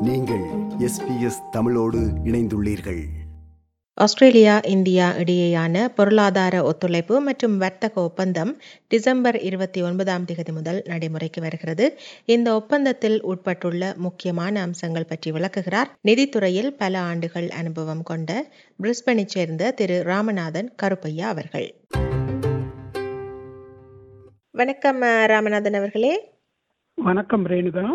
நீங்கள் எஸ்பிஎஸ் தமிழோடு இணைந்துள்ளீர்கள். ஆஸ்திரேலியா இந்தியா இடையேயான பொருளாதார ஒத்துழைப்பு மற்றும் வர்த்தக ஒப்பந்தம் டிசம்பர் இருபத்தி ஒன்பதாம் தேதி முதல் நடைமுறைக்கு வருகிறது. இந்த ஒப்பந்தத்தில் உட்பட்டுள்ள முக்கியமான அம்சங்கள் பற்றி விளக்குகிறார். நிதித்துறையில் பல ஆண்டுகள் அனுபவம் கொண்ட பிரிஸ்பனைச் சேர்ந்த திரு ராமநாதன் கருப்பையா அவர்கள். வணக்கம் ராமநாதன் அவர்களே. வணக்கம் ரேணுகா.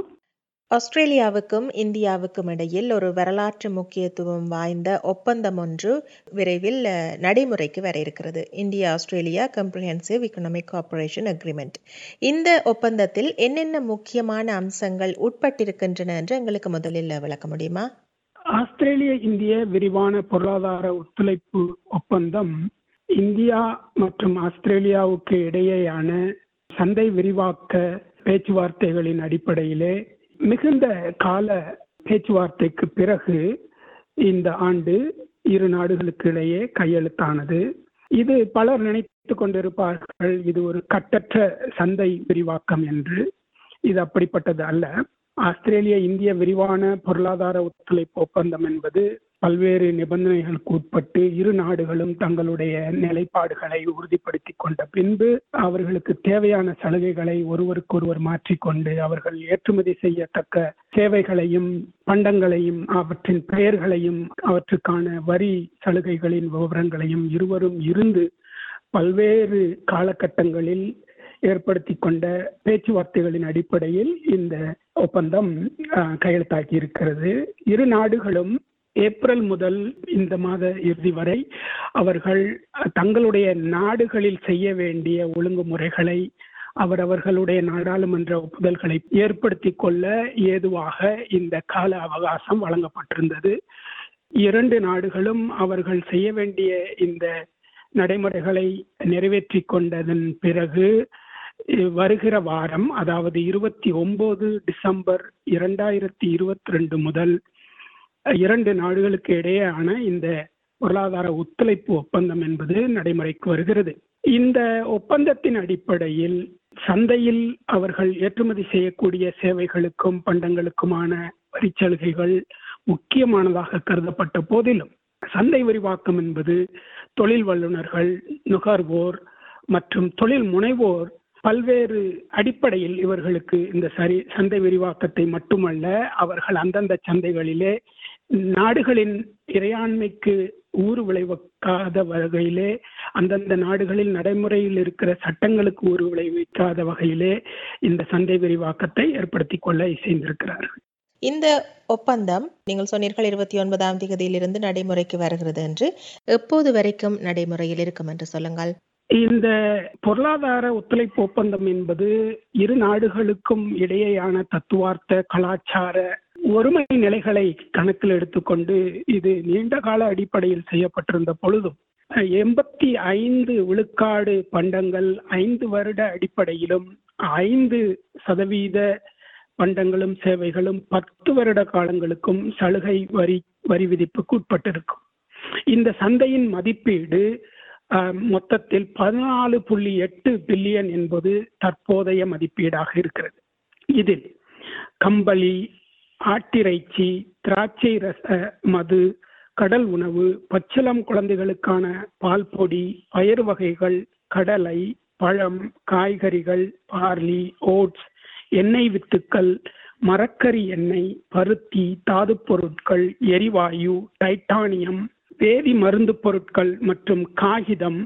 ஆஸ்திரேலியாவுக்கும் இந்தியாவுக்கும் இடையில் ஒரு வரலாற்று முக்கியத்துவம் வாய்ந்த ஒப்பந்தம் ஒன்று விரைவில் நடைமுறைக்கு வர இருக்கிறது. India Australia comprehensive economic cooperation agreement இந்த ஒப்பந்தத்தில் என்னென்ன முக்கியமான அம்சங்கள் உட்பட்டிருக்கின்றன என்று எங்களுக்கு முதலில் விளக்க முடியுமா? ஆஸ்திரேலிய இந்திய விரிவான பொருளாதார ஒத்துழைப்பு ஒப்பந்தம் இந்தியா மற்றும் ஆஸ்திரேலியாவுக்கு இடையேயான சந்தை விரிவாக்க பேச்சுவார்த்தைகளின் அடிப்படையிலே மிகுந்த கால பேச்சுவார்த்தைக்கு பிறகு இந்த ஆண்டு இரு நாடுகளுக்கு இடையே கையெழுத்தானது. இது பலர் நினைத்து கொண்டிருப்பார்கள் இது ஒரு கட்டற்ற சந்தை விரிவாக்கம் என்று. இது அப்படிப்பட்டது அல்ல. ஆஸ்திரேலிய இந்திய விரிவான பொருளாதார ஒத்துழைப்பு ஒப்பந்தம் என்பது பல்வேறு நிபந்தனைகளுக்கு உட்பட்டு இரு நாடுகளும் தங்களுடைய நிலைப்பாடுகளை உறுதிப்படுத்திக் கொண்ட பின்பு அவர்களுக்கு தேவையான சலுகைகளை ஒருவருக்கொருவர் மாற்றிக்கொண்டு அவர்கள் ஏற்றுமதி செய்யத்தக்க சேவைகளையும் பண்டங்களையும் அவற்றின் பெயர்களையும் அவற்றுக்கான வரி சலுகைகளின் விவரங்களையும் இருவரும் இருந்து பல்வேறு காலகட்டங்களில் ஏற்படுத்தி கொண்ட பேச்சுவார்த்தைகளின் அடிப்படையில் இந்த ஒப்பந்தம் கையெழுத்தாக்கி கையெழுத்தாகி இருக்கிறது. இரு நாடுகளும் ஏப்ரல் முதல் இந்த மாத இறுதி வரை அவர்கள் தங்களுடைய நாடுகளில் செய்ய வேண்டிய ஒழுங்குமுறைகளை அவரவர்களுடைய நாடாளுமன்ற ஒப்புதல்களை ஏற்படுத்தி கொள்ள ஏதுவாக இந்த கால அவகாசம் வழங்கப்பட்டிருந்தது. இரண்டு நாடுகளும் அவர்கள் செய்ய வேண்டிய இந்த நடைமுறைகளை நிறைவேற்றி கொண்டதன் பிறகு வருகிற வாரம் அதாவது இருபத்தி ஒன்பது டிசம்பர் இரண்டாயிரத்தி இருபத்தி ரெண்டு முதல் இரண்டு நாடுகளுக்கு இடையேயான இந்த பொருளாதார ஒத்துழைப்பு ஒப்பந்தம் என்பது நடைமுறைக்கு வருகிறது. இந்த ஒப்பந்தத்தின் அடிப்படையில் சந்தையில் அவர்கள் ஏற்றுமதி செய்யக்கூடிய சேவைகளுக்கும் பண்டங்களுக்குமான வரிச்சலுகைகள் முக்கியமானதாக கருதப்பட்ட போதிலும் சந்தை விரிவாக்கம் என்பது தொழில் வல்லுநர்கள் நுகர்வோர் மற்றும் தொழில் முனைவோர் பல்வேறு அடிப்படையில் இவர்களுக்கு இந்த சரி சந்தை விரிவாக்கத்தை மட்டுமல்ல அவர்கள் அந்தந்த சந்தைகளிலே நாடுகளின் இறையாண்மைக்கு ஊறு விளைவிக்காத வகையிலே அந்தந்த நாடுகளில் நடைமுறையில் இருக்கிற சட்டங்களுக்கு ஊறு விளைவிக்காத வகையிலே இந்த சந்தை விரிவாக்கத்தை ஏற்படுத்தி கொள்ள இசைந்திருக்கிறார்கள். இந்த ஒப்பந்தம் நீங்கள் சொன்னீர்கள் இருபத்தி ஒன்பதாம் தேதியிலிருந்து நடைமுறைக்கு வருகிறது என்று. எப்போது வரைக்கும் நடைமுறையில் இருக்கும் என்று சொல்லுங்கள். இந்த பொருளாதார ஒத்துழைப்பு ஒப்பந்தம் என்பது இரு நாடுகளுக்கும் இடையேயான தத்துவார்த்த கலாச்சார ஒருமை நிலைகளை கணக்கில் எடுத்துக்கொண்டு இது நீண்ட கால அடிப்படையில் செய்யப்பட்டிருந்த பொழுதும் எண்பத்தி ஐந்து விழுக்காடு பண்டங்கள் ஐந்து வருட அடிப்படையிலும் ஐந்து சதவீத பண்டங்களும் சேவைகளும் பத்து வருட காலங்களுக்கும் சலுகை வரி வரி விதிப்புக்கு உட்பட்டிருக்கும். இந்த சந்தையின் மதிப்பீடு மொத்தத்தில் பதினாலு புள்ளி எட்டு பில்லியன் என்பது தற்போதைய மதிப்பீடாக இருக்கிறது. இதில் கம்பளி ஆட்டிறைச்சி திராட்சை ரச மது கடல் உணவு பச்சிளம் குழந்தைகளுக்கான பால் பொடி பயிர் வகைகள் கடலை பழம் காய்கறிகள் பார்லி ஓட்ஸ் எண்ணெய் வித்துக்கள் மரக்கறி எண்ணெய் பருத்தி தாது பொருட்கள் எரிவாயு டைட்டானியம் வேதி மருந்து பொருட்கள் மற்றும் காகிதம்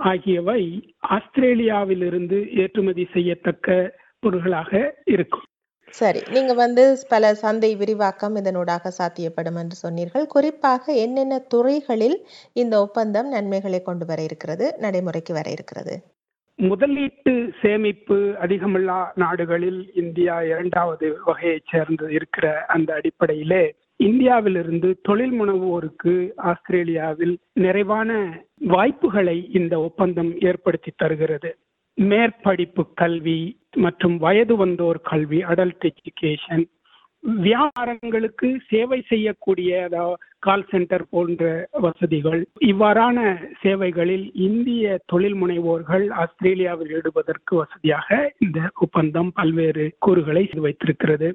ஆகியவை ஆஸ்திரேலியாவிலிருந்து ஏற்றுமதி செய்யத்தக்க பொருட்களாக இருக்கும். சரி நீங்க வந்து பல சந்தை விரிவாக்கம் இதனூடாக சாத்தியப்படும் என்று சொன்னீர்கள். குறிப்பாக என்னென்ன துறைகளில் இந்த ஒப்பந்தம் நன்மைகளை கொண்டு வர இருக்கிறது நடைமுறைக்கு வர இருக்கிறது? முதலீட்டு சேமிப்பு அதிகமுள்ள நாடுகளில் இந்தியா இரண்டாவது வகையைச் சேர்ந்து இருக்கிற அந்த அடிப்படையிலே இந்தியாவிலிருந்து தொழில் முனைவோருக்கு ஆஸ்திரேலியாவில் நிறைவான வாய்ப்புகளை இந்த ஒப்பந்தம் ஏற்படுத்தி தருகிறது. மேற்படிப்பு கல்வி மற்றும் வயது வந்தோர் கல்வி அடல்ட் எஜுகேஷன் வியாபாரங்களுக்கு சேவை செய்யக்கூடிய கால் சென்டர் போன்ற வசதிகள். இவ்வாறான சேவைகளில் இந்திய தொழில் முனைவோர்கள் ஆஸ்திரேலியாவில் ஈடுபதற்கு வசதியாக இந்த ஒப்பந்தம் பல்வேறு கூறுகளை வைத்திருக்கிறது.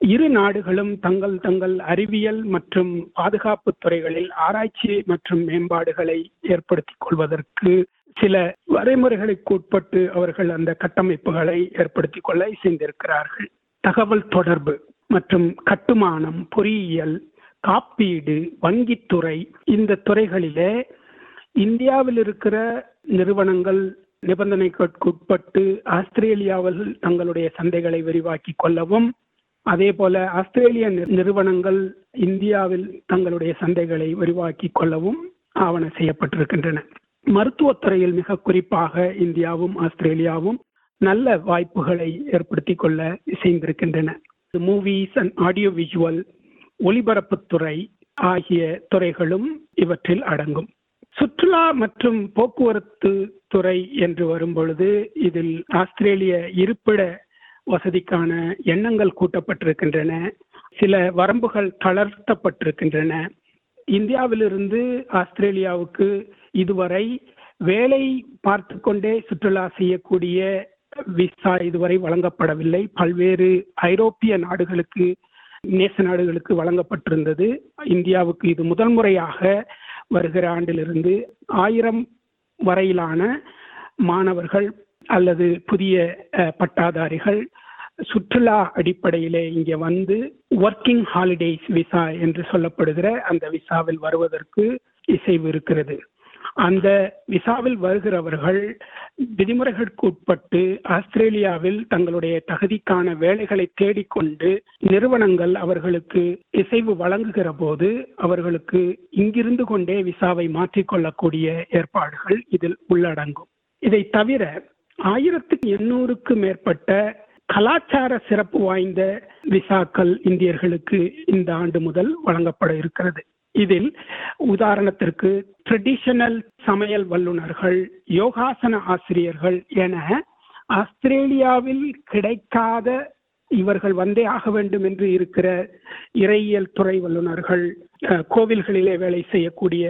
இரு நாடுகளும் தங்கள் தங்கள் அறிவியல் மற்றும் பாதுகாப்பு துறைகளில் ஆராய்ச்சி மற்றும் மேம்பாடுகளை ஏற்படுத்திக் கொள்வதற்கு சில வரைமுறைகளுக்கு உட்பட்டு அவர்கள் அந்த கட்டமைப்புகளை ஏற்படுத்திக் கொள்ள இசைந்திருக்கிறார்கள். தகவல் தொடர்பு மற்றும் கட்டுமானம் பொறியியல் காப்பீடு வங்கித்துறை இந்த துறைகளிலே இந்தியாவில் இருக்கிற நிறுவனங்கள் நிபந்தனைகளுக்கு உட்பட்டு ஆஸ்திரேலியாவில் தங்களுடைய சந்தைகளை விரிவாக்கி கொள்ளவும் அதே போல ஆஸ்திரேலிய நிறுவனங்கள் இந்தியாவில் தங்களுடைய சந்தைகளை விரிவாக்கி கொள்ளவும் ஆவண செய்யப்பட்டிருக்கின்றன. மருத்துவத்துறையில் மிக குறிப்பாக இந்தியாவும் ஆஸ்திரேலியாவும் நல்ல வாய்ப்புகளை ஏற்படுத்தி கொள்ள இசைந்திருக்கின்றன. மூவிஸ் அண்ட் ஆடியோ விஜுவல் ஒலிபரப்புத்துறை ஆகிய துறைகளும் இவற்றில் அடங்கும். சுற்றுலா மற்றும் போக்குவரத்து துறை என்று வரும்பொழுது இதில் ஆஸ்திரேலிய இருப்பிட வசதிக்கான எண்ணங்கள் கூட்டப்பட்டிருக்கின்றன. சில வரம்புகள் தளர்த்தப்பட்டிருக்கின்றன. இந்தியாவிலிருந்து ஆஸ்திரேலியாவுக்கு இதுவரை வேலை பார்த்து கொண்டே சுற்றுலா செய்யக்கூடிய விசா இதுவரை வழங்கப்படவில்லை. பல்வேறு ஐரோப்பிய நாடுகளுக்கு நேச நாடுகளுக்கு வழங்கப்பட்டிருந்தது. இந்தியாவுக்கு இது முதல் முறையாக வருகிற ஆண்டிலிருந்து ஆயிரம் வரையிலான மாணவர்கள் அல்லது புதிய பட்டாதாரிகள் சுற்றுலா அடிப்படையிலே இங்கே வந்து ஒர்க்கிங் ஹாலிடேஸ் விசா என்று சொல்லப்படுகிற அந்த விசாவில் வருவதற்கு இசைவு இருக்கிறது. அந்த விசாவில் வருகிறவர்கள் விதிமுறைகளுக்கு உட்பட்டு ஆஸ்திரேலியாவில் தங்களுடைய தகுதிக்கான வேலைகளை தேடிக்கொண்டு நிறுவனங்கள் அவர்களுக்கு இசைவு வழங்குகிற போது அவர்களுக்கு இங்கிருந்து கொண்டே விசாவை மாற்றிக்கொள்ளக்கூடிய ஏற்பாடுகள் இதில் உள்ளடங்கும். இதை தவிர ஆயிரத்துக்கு எண்ணூறுக்கு மேற்பட்ட கலாச்சார சிறப்பு வாய்ந்த விசாக்கள் இந்தியர்களுக்கு இந்த ஆண்டு முதல் வழங்கப்பட இருக்கிறது. இதில் உதாரணத்திற்கு ட்ரெடிஷனல் சமையல் வல்லுநர்கள் யோகாசன ஆசிரியர்கள் என ஆஸ்திரேலியாவில் கிடைக்காத இவர்கள் வந்தே ஆக வேண்டும் என்று இருக்கிற இறையியல் துறை வல்லுநர்கள் கோவில்களிலே வேலை செய்யக்கூடிய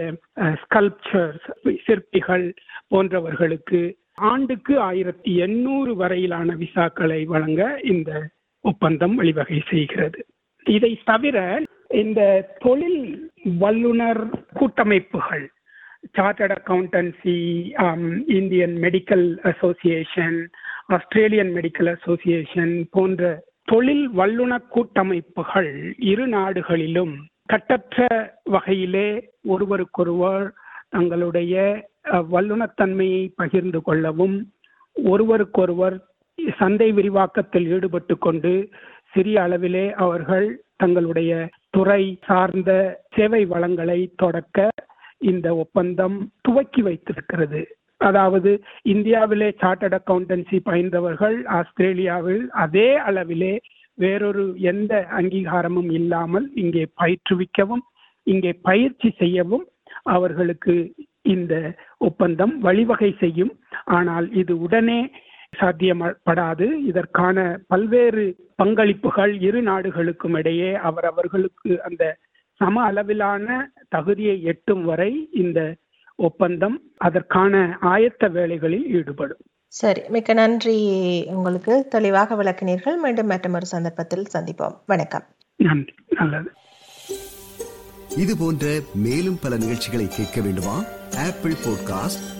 ஸ்கல்ப்சர்ஸ் சிற்பிகள் போன்றவர்களுக்கு ஆண்டுக்கு ஆயிரத்தி எண்ணூறு வரையிலான விசாக்களை வழங்க இந்த ஒப்பந்தம் வழிவகை செய்கிறது. இதை தவிர இந்த தொழில் வல்லுனர் கூட்டமைப்புகள் chartered accountancy Indian medical association Australian medical association போன்ற தொழில் வல்லுநர் கூட்டமைப்புகள் இரு நாடுகளிலும் கட்டற்ற வகையிலே ஒருவருக்கொருவர் தங்களுடைய வல்லுநத்தன்மையை பகிர்ந்து கொள்ளவும் ஒருவருக்கொருவர் சந்தை விரிவாக்கத்தில் ஈடுபட்டு கொண்டு சிறிய அளவிலே அவர்கள் தங்களுடைய துறை சார்ந்த சேவை வளங்களை தொடக்க இந்த ஒப்பந்தம் துவக்கி வைத்திருக்கிறது. அதாவது இந்தியாவிலே சார்ட்டர்ட் அக்கவுண்டன்சி பயின்றவர்கள் ஆஸ்திரேலியாவில் அதே அளவிலே வேறொரு எந்த அங்கீகாரமும் இல்லாமல் இங்கே பயிற்றுவிக்கவும் இங்கே பயிற்சி செய்யவும் அவர்களுக்கு இந்த ஒப்பந்தம் வழிவகை செய்யும். ஆனால் இது உடனே சாத்தியப்படாது. இதற்கான பல்வேறு பங்களிப்புகள் இரு நாடுகளுக்கும் இடையே அவரவர்களுக்கு அந்த சம அளவிலான தகுதியை எட்டும் வரை இந்த ஒப்பந்தம் அதற்கான ஆயத்த வேலைகளில் ஈடுபடும். சரி மிக்க நன்றி உங்களுக்கு. தெளிவாக விளக்கினீர்கள். மீண்டும் மற்றொரு சந்தர்ப்பத்தில் சந்திப்போம். வணக்கம். நன்றி. நல்லது. இது போன்ற மேலும் பல நிகழ்ச்சிகளை கேட்க வேண்டுமா? Apple podcast